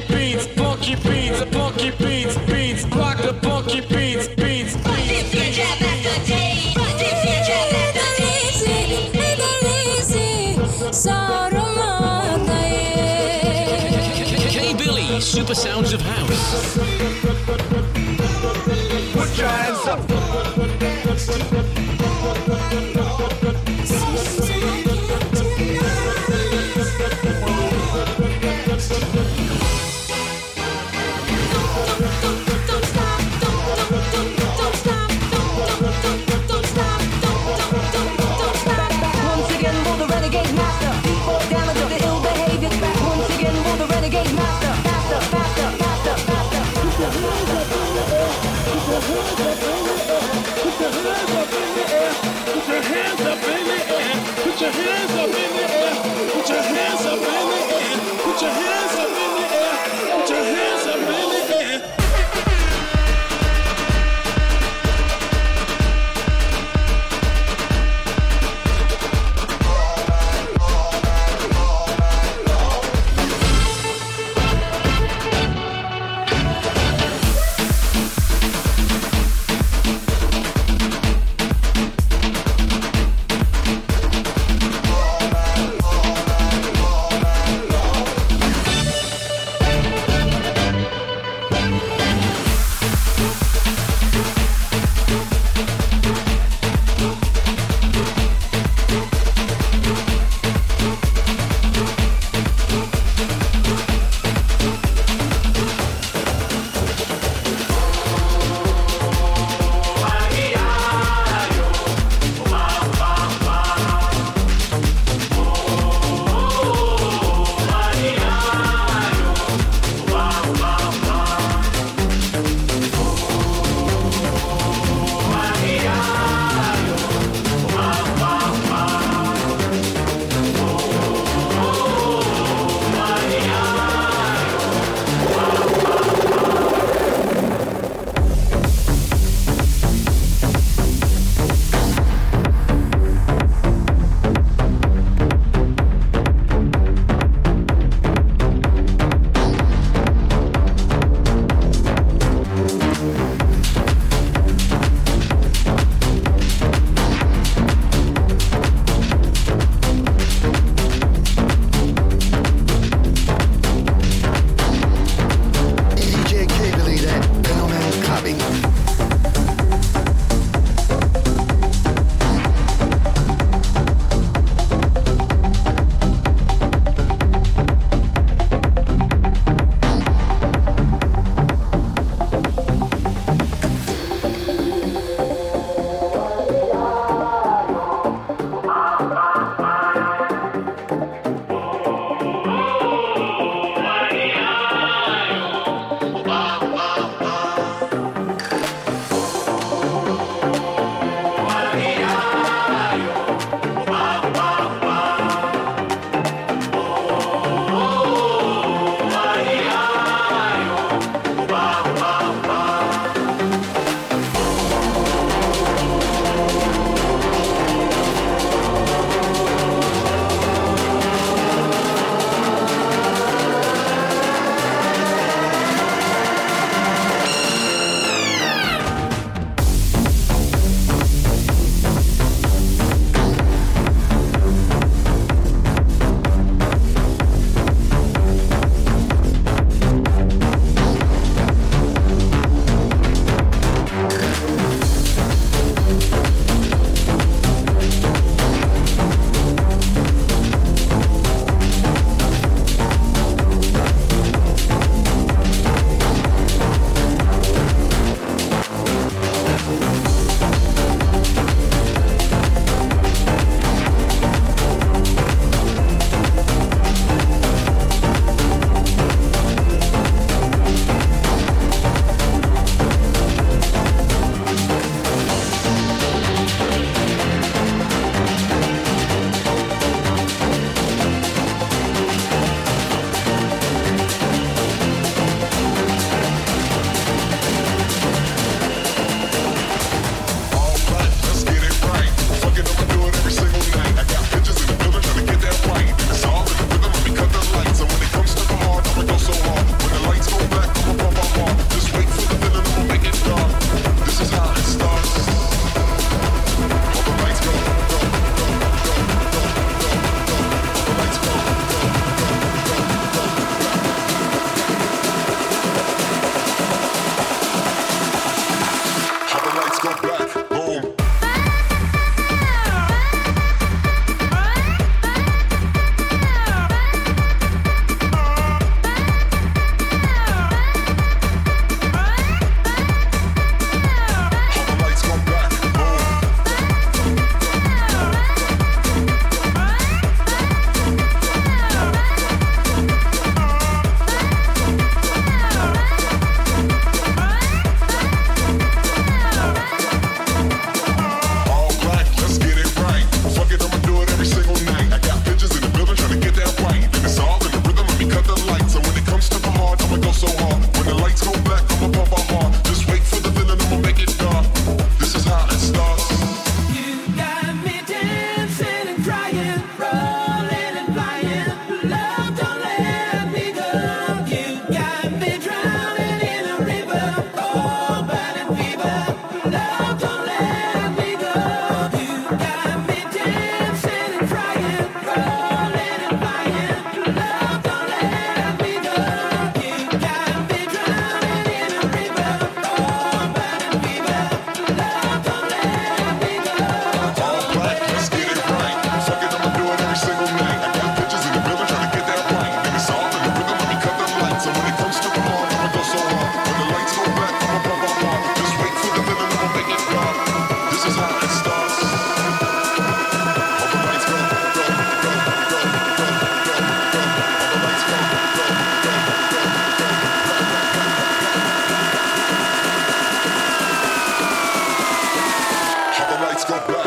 Funky beats, funky beats, funky beats, beats, rock the funky beats, beats, Billy, Super Sounds of House. Let's go.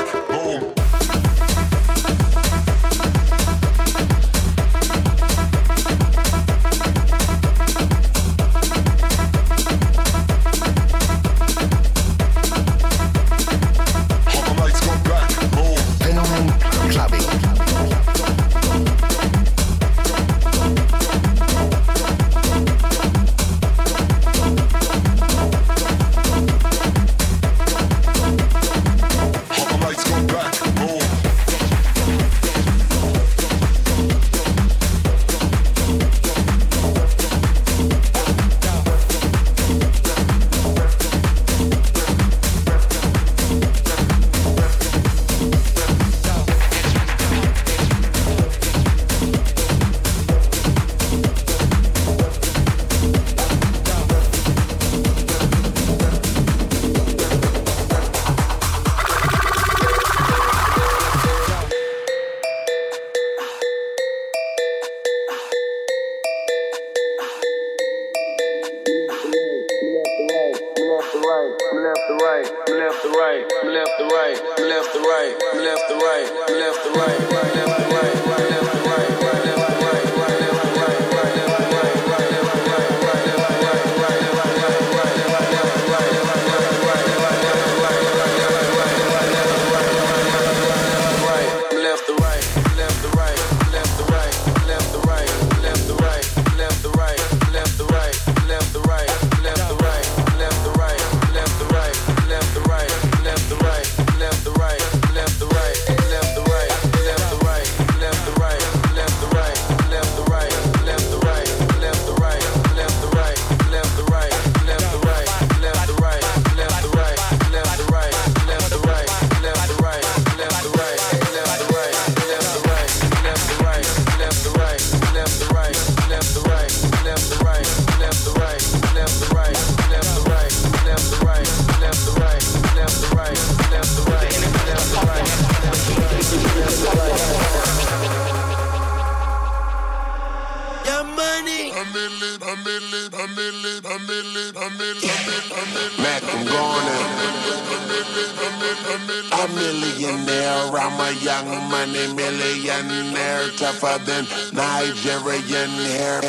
Nigerian hair.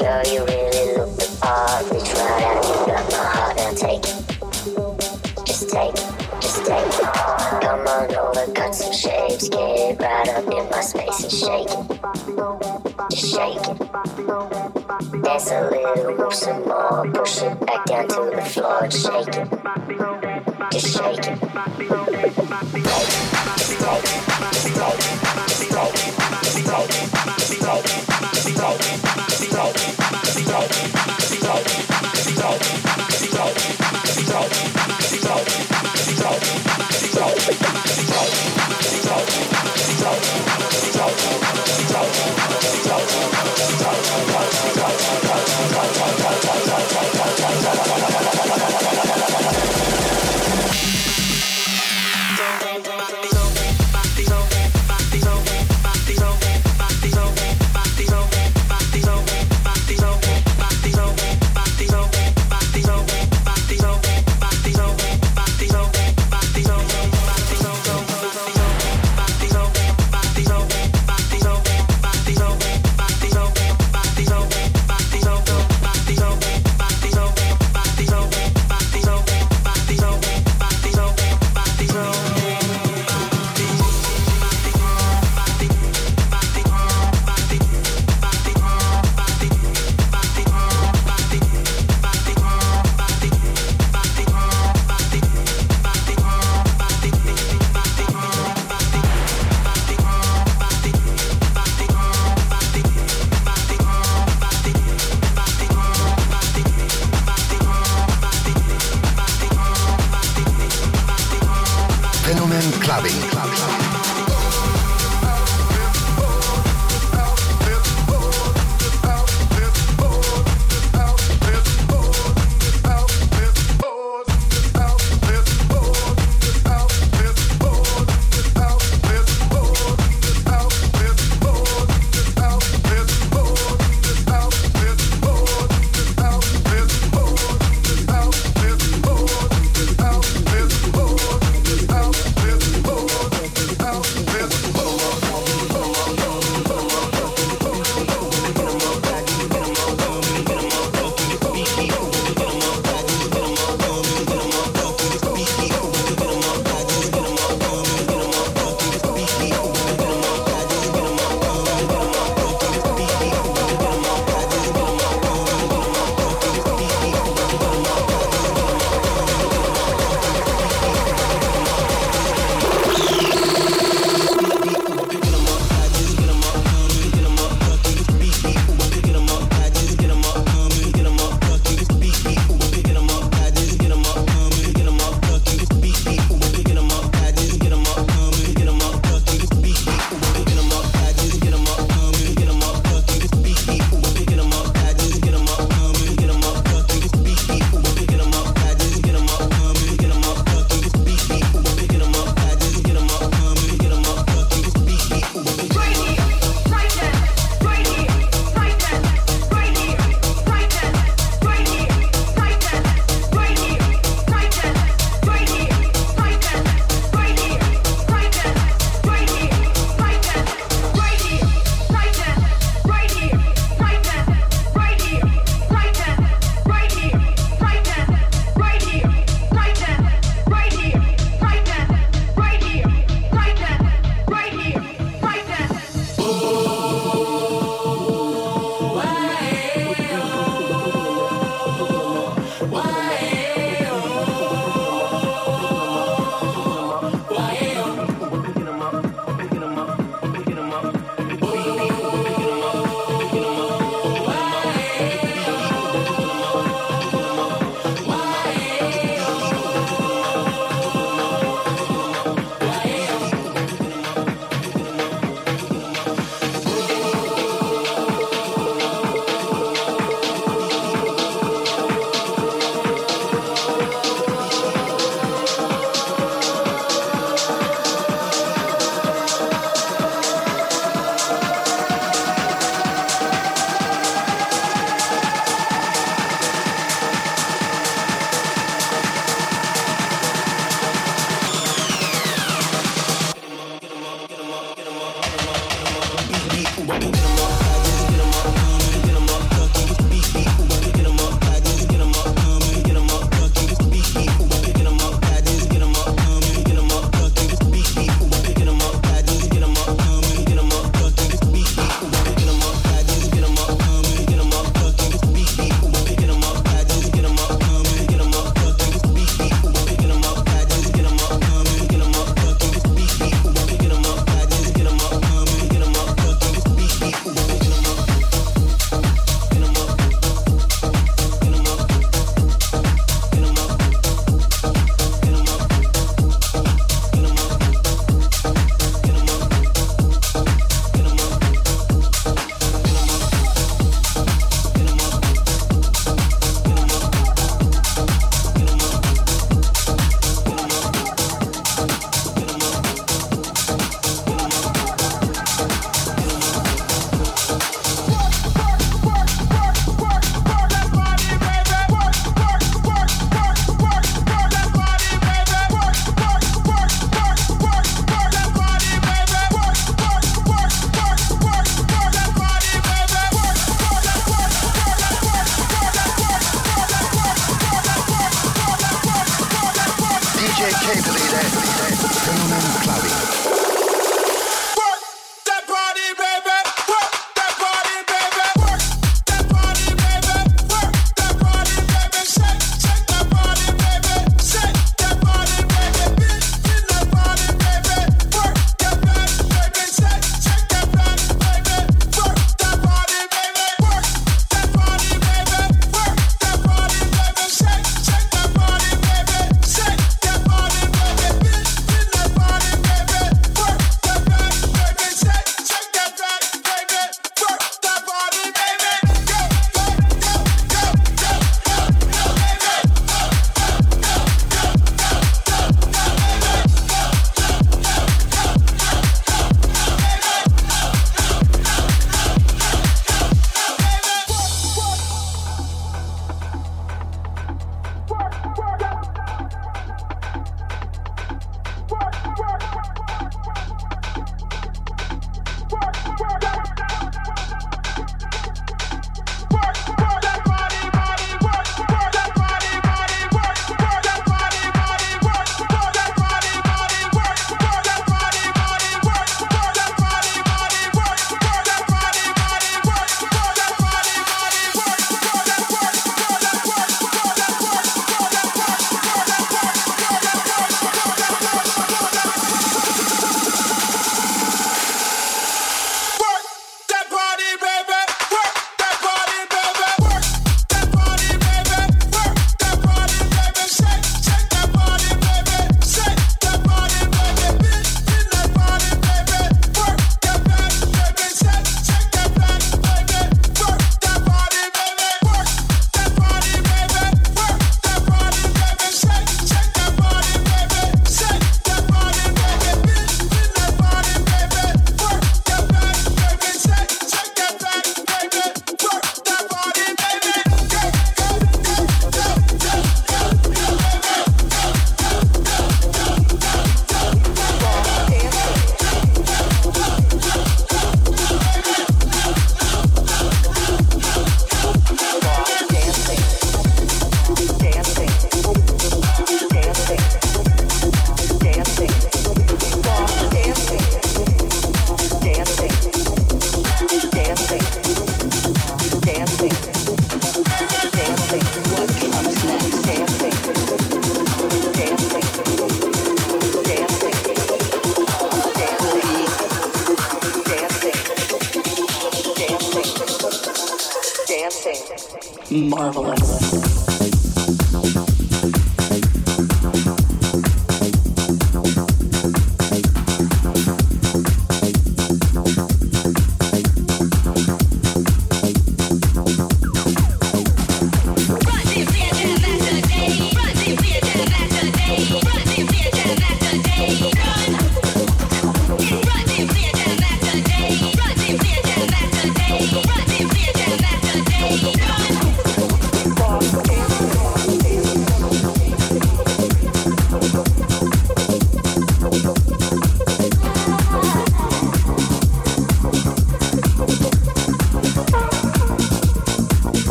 Girl, you really look the part. We tried and you got my heart. Now take it. Just take it. Just take it. Come on over, cut some shapes. Get right up in my space and shake it. Just shake it. Dance a little, move some more. Push it back down to the floor and shake it. Just shake it. Just take it. Just take. Just take. Just take. Just take it.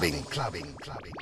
Clubbin'. Clubbin'. Clubbin'.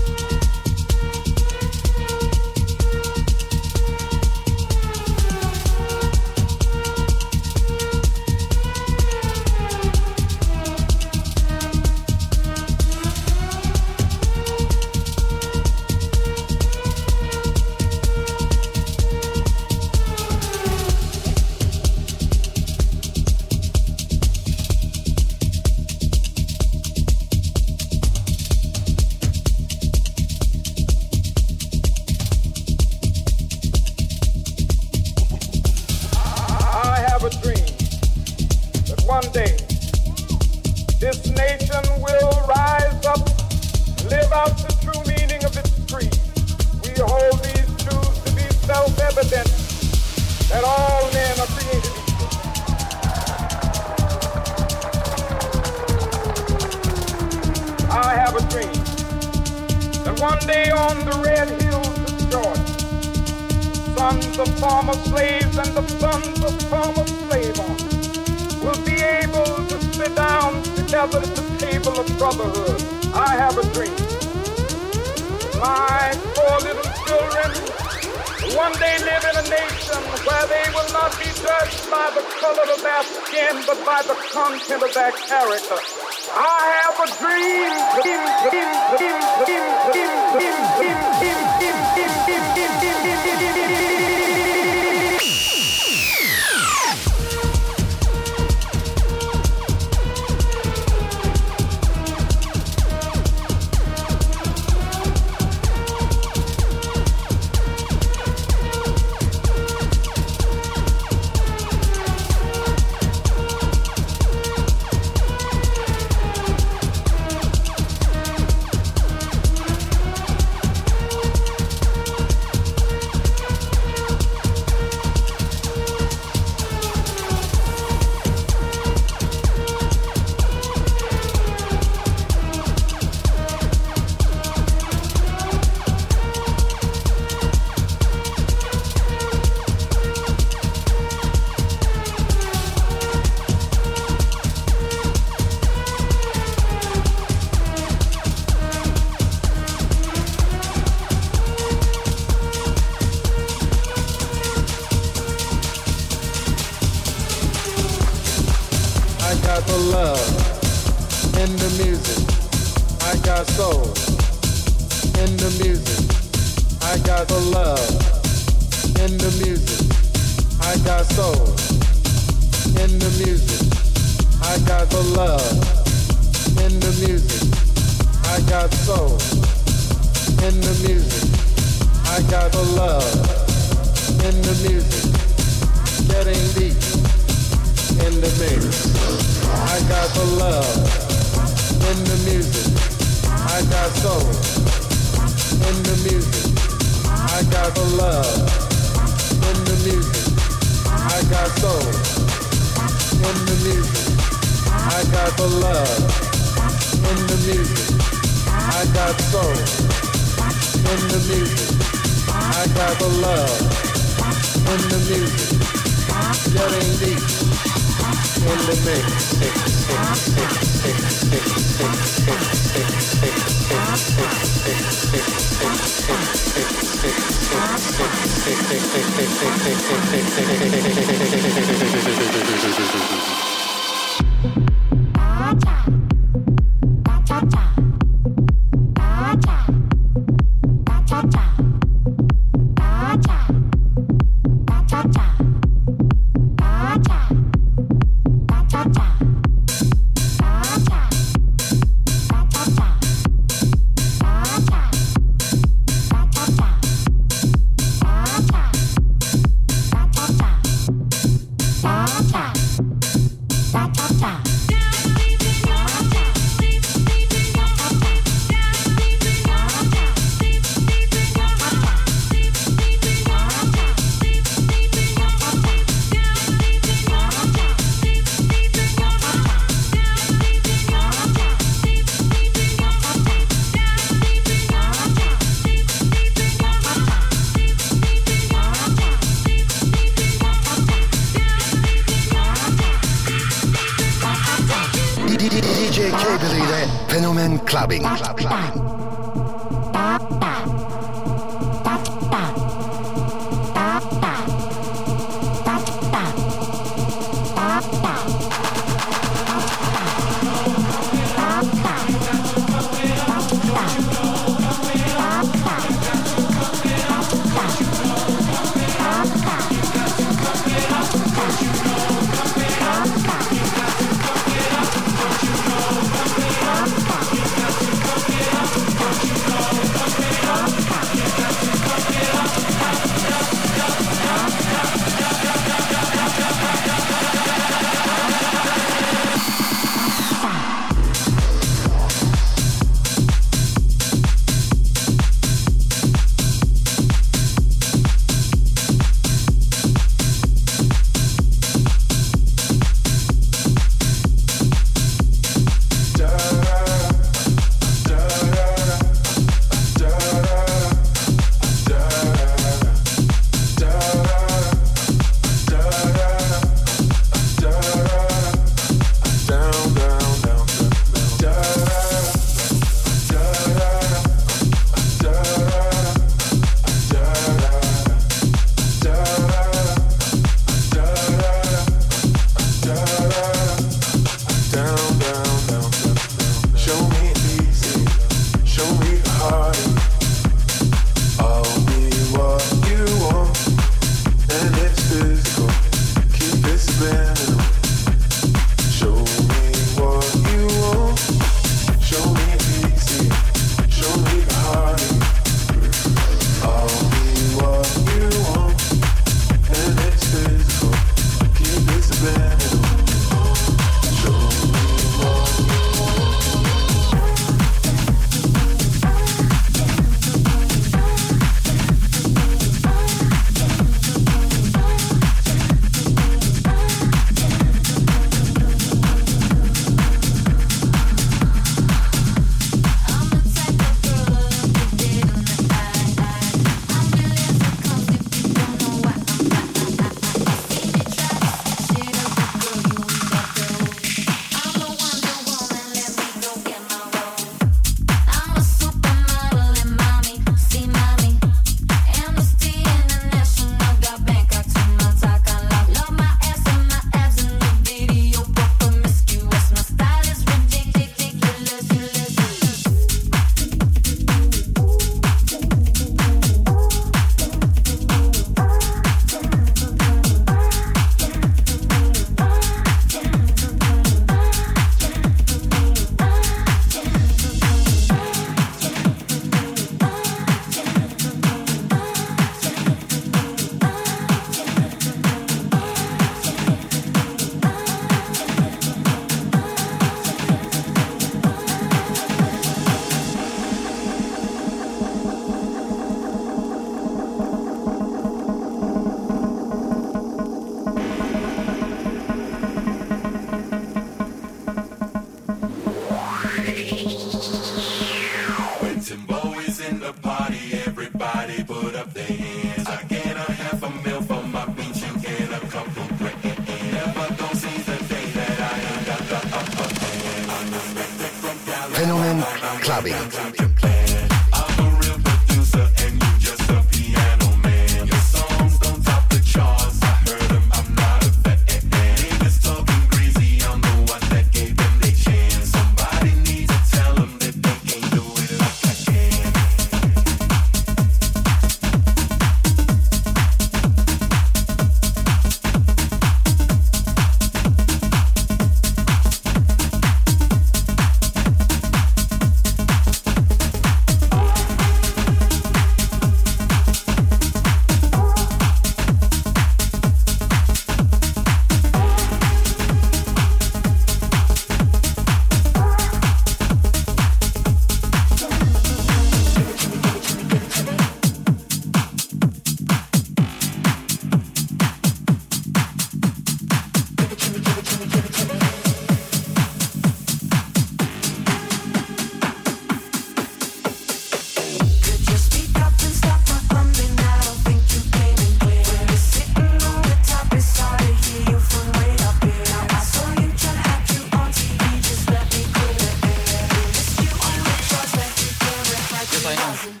Fajna.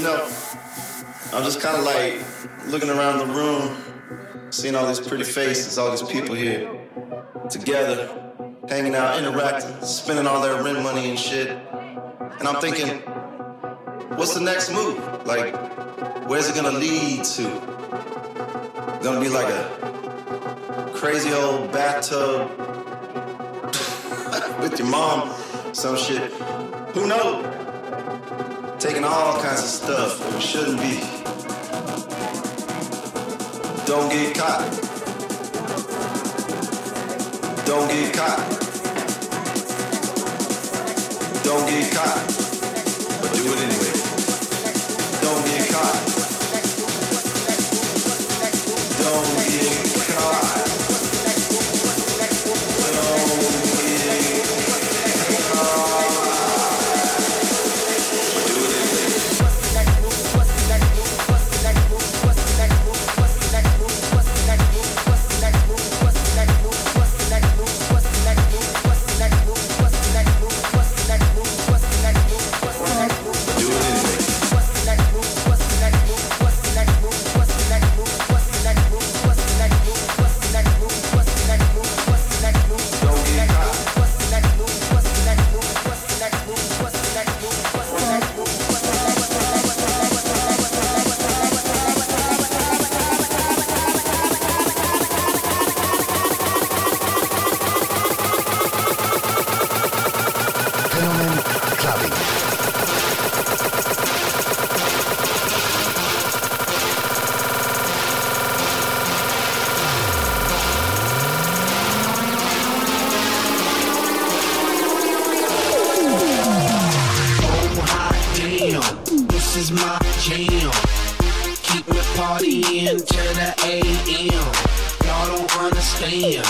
You know, I'm just kind of like looking around the room, seeing all these pretty faces, all these people here together, hanging out, interacting, spending all their rent money and shit. And I'm thinking, what's the next move? Like, where's it gonna lead to? Gonna be like a crazy old bathtub with your mom, some shit. Who knows? Taking all kinds of stuff that we shouldn't be. Don't get caught. Don't get caught. Don't get caught. But do it anyway. Don't get caught. Is my jam. Keep me partying till the AM. Y'all don't understand.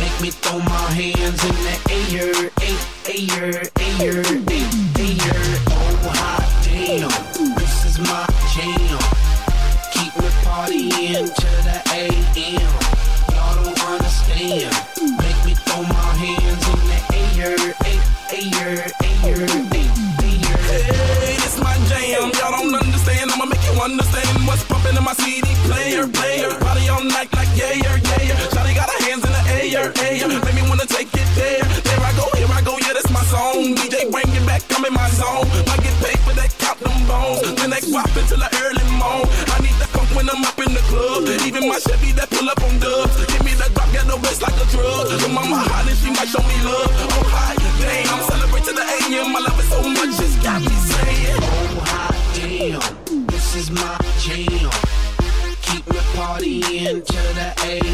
Make me throw my hands in the air, air, air, air, air. They until the early morn. I need the funk when I'm up in the club. Even my Chevy that pull up on dubs. Give me the drop, get the waist like a drug. The mama hot and she might show me love. Oh, hi, damn, I'm celebrating the AM. I love it so much, it's got me saying. Oh, hot damn, this is my jam. Keep me partying till the AM.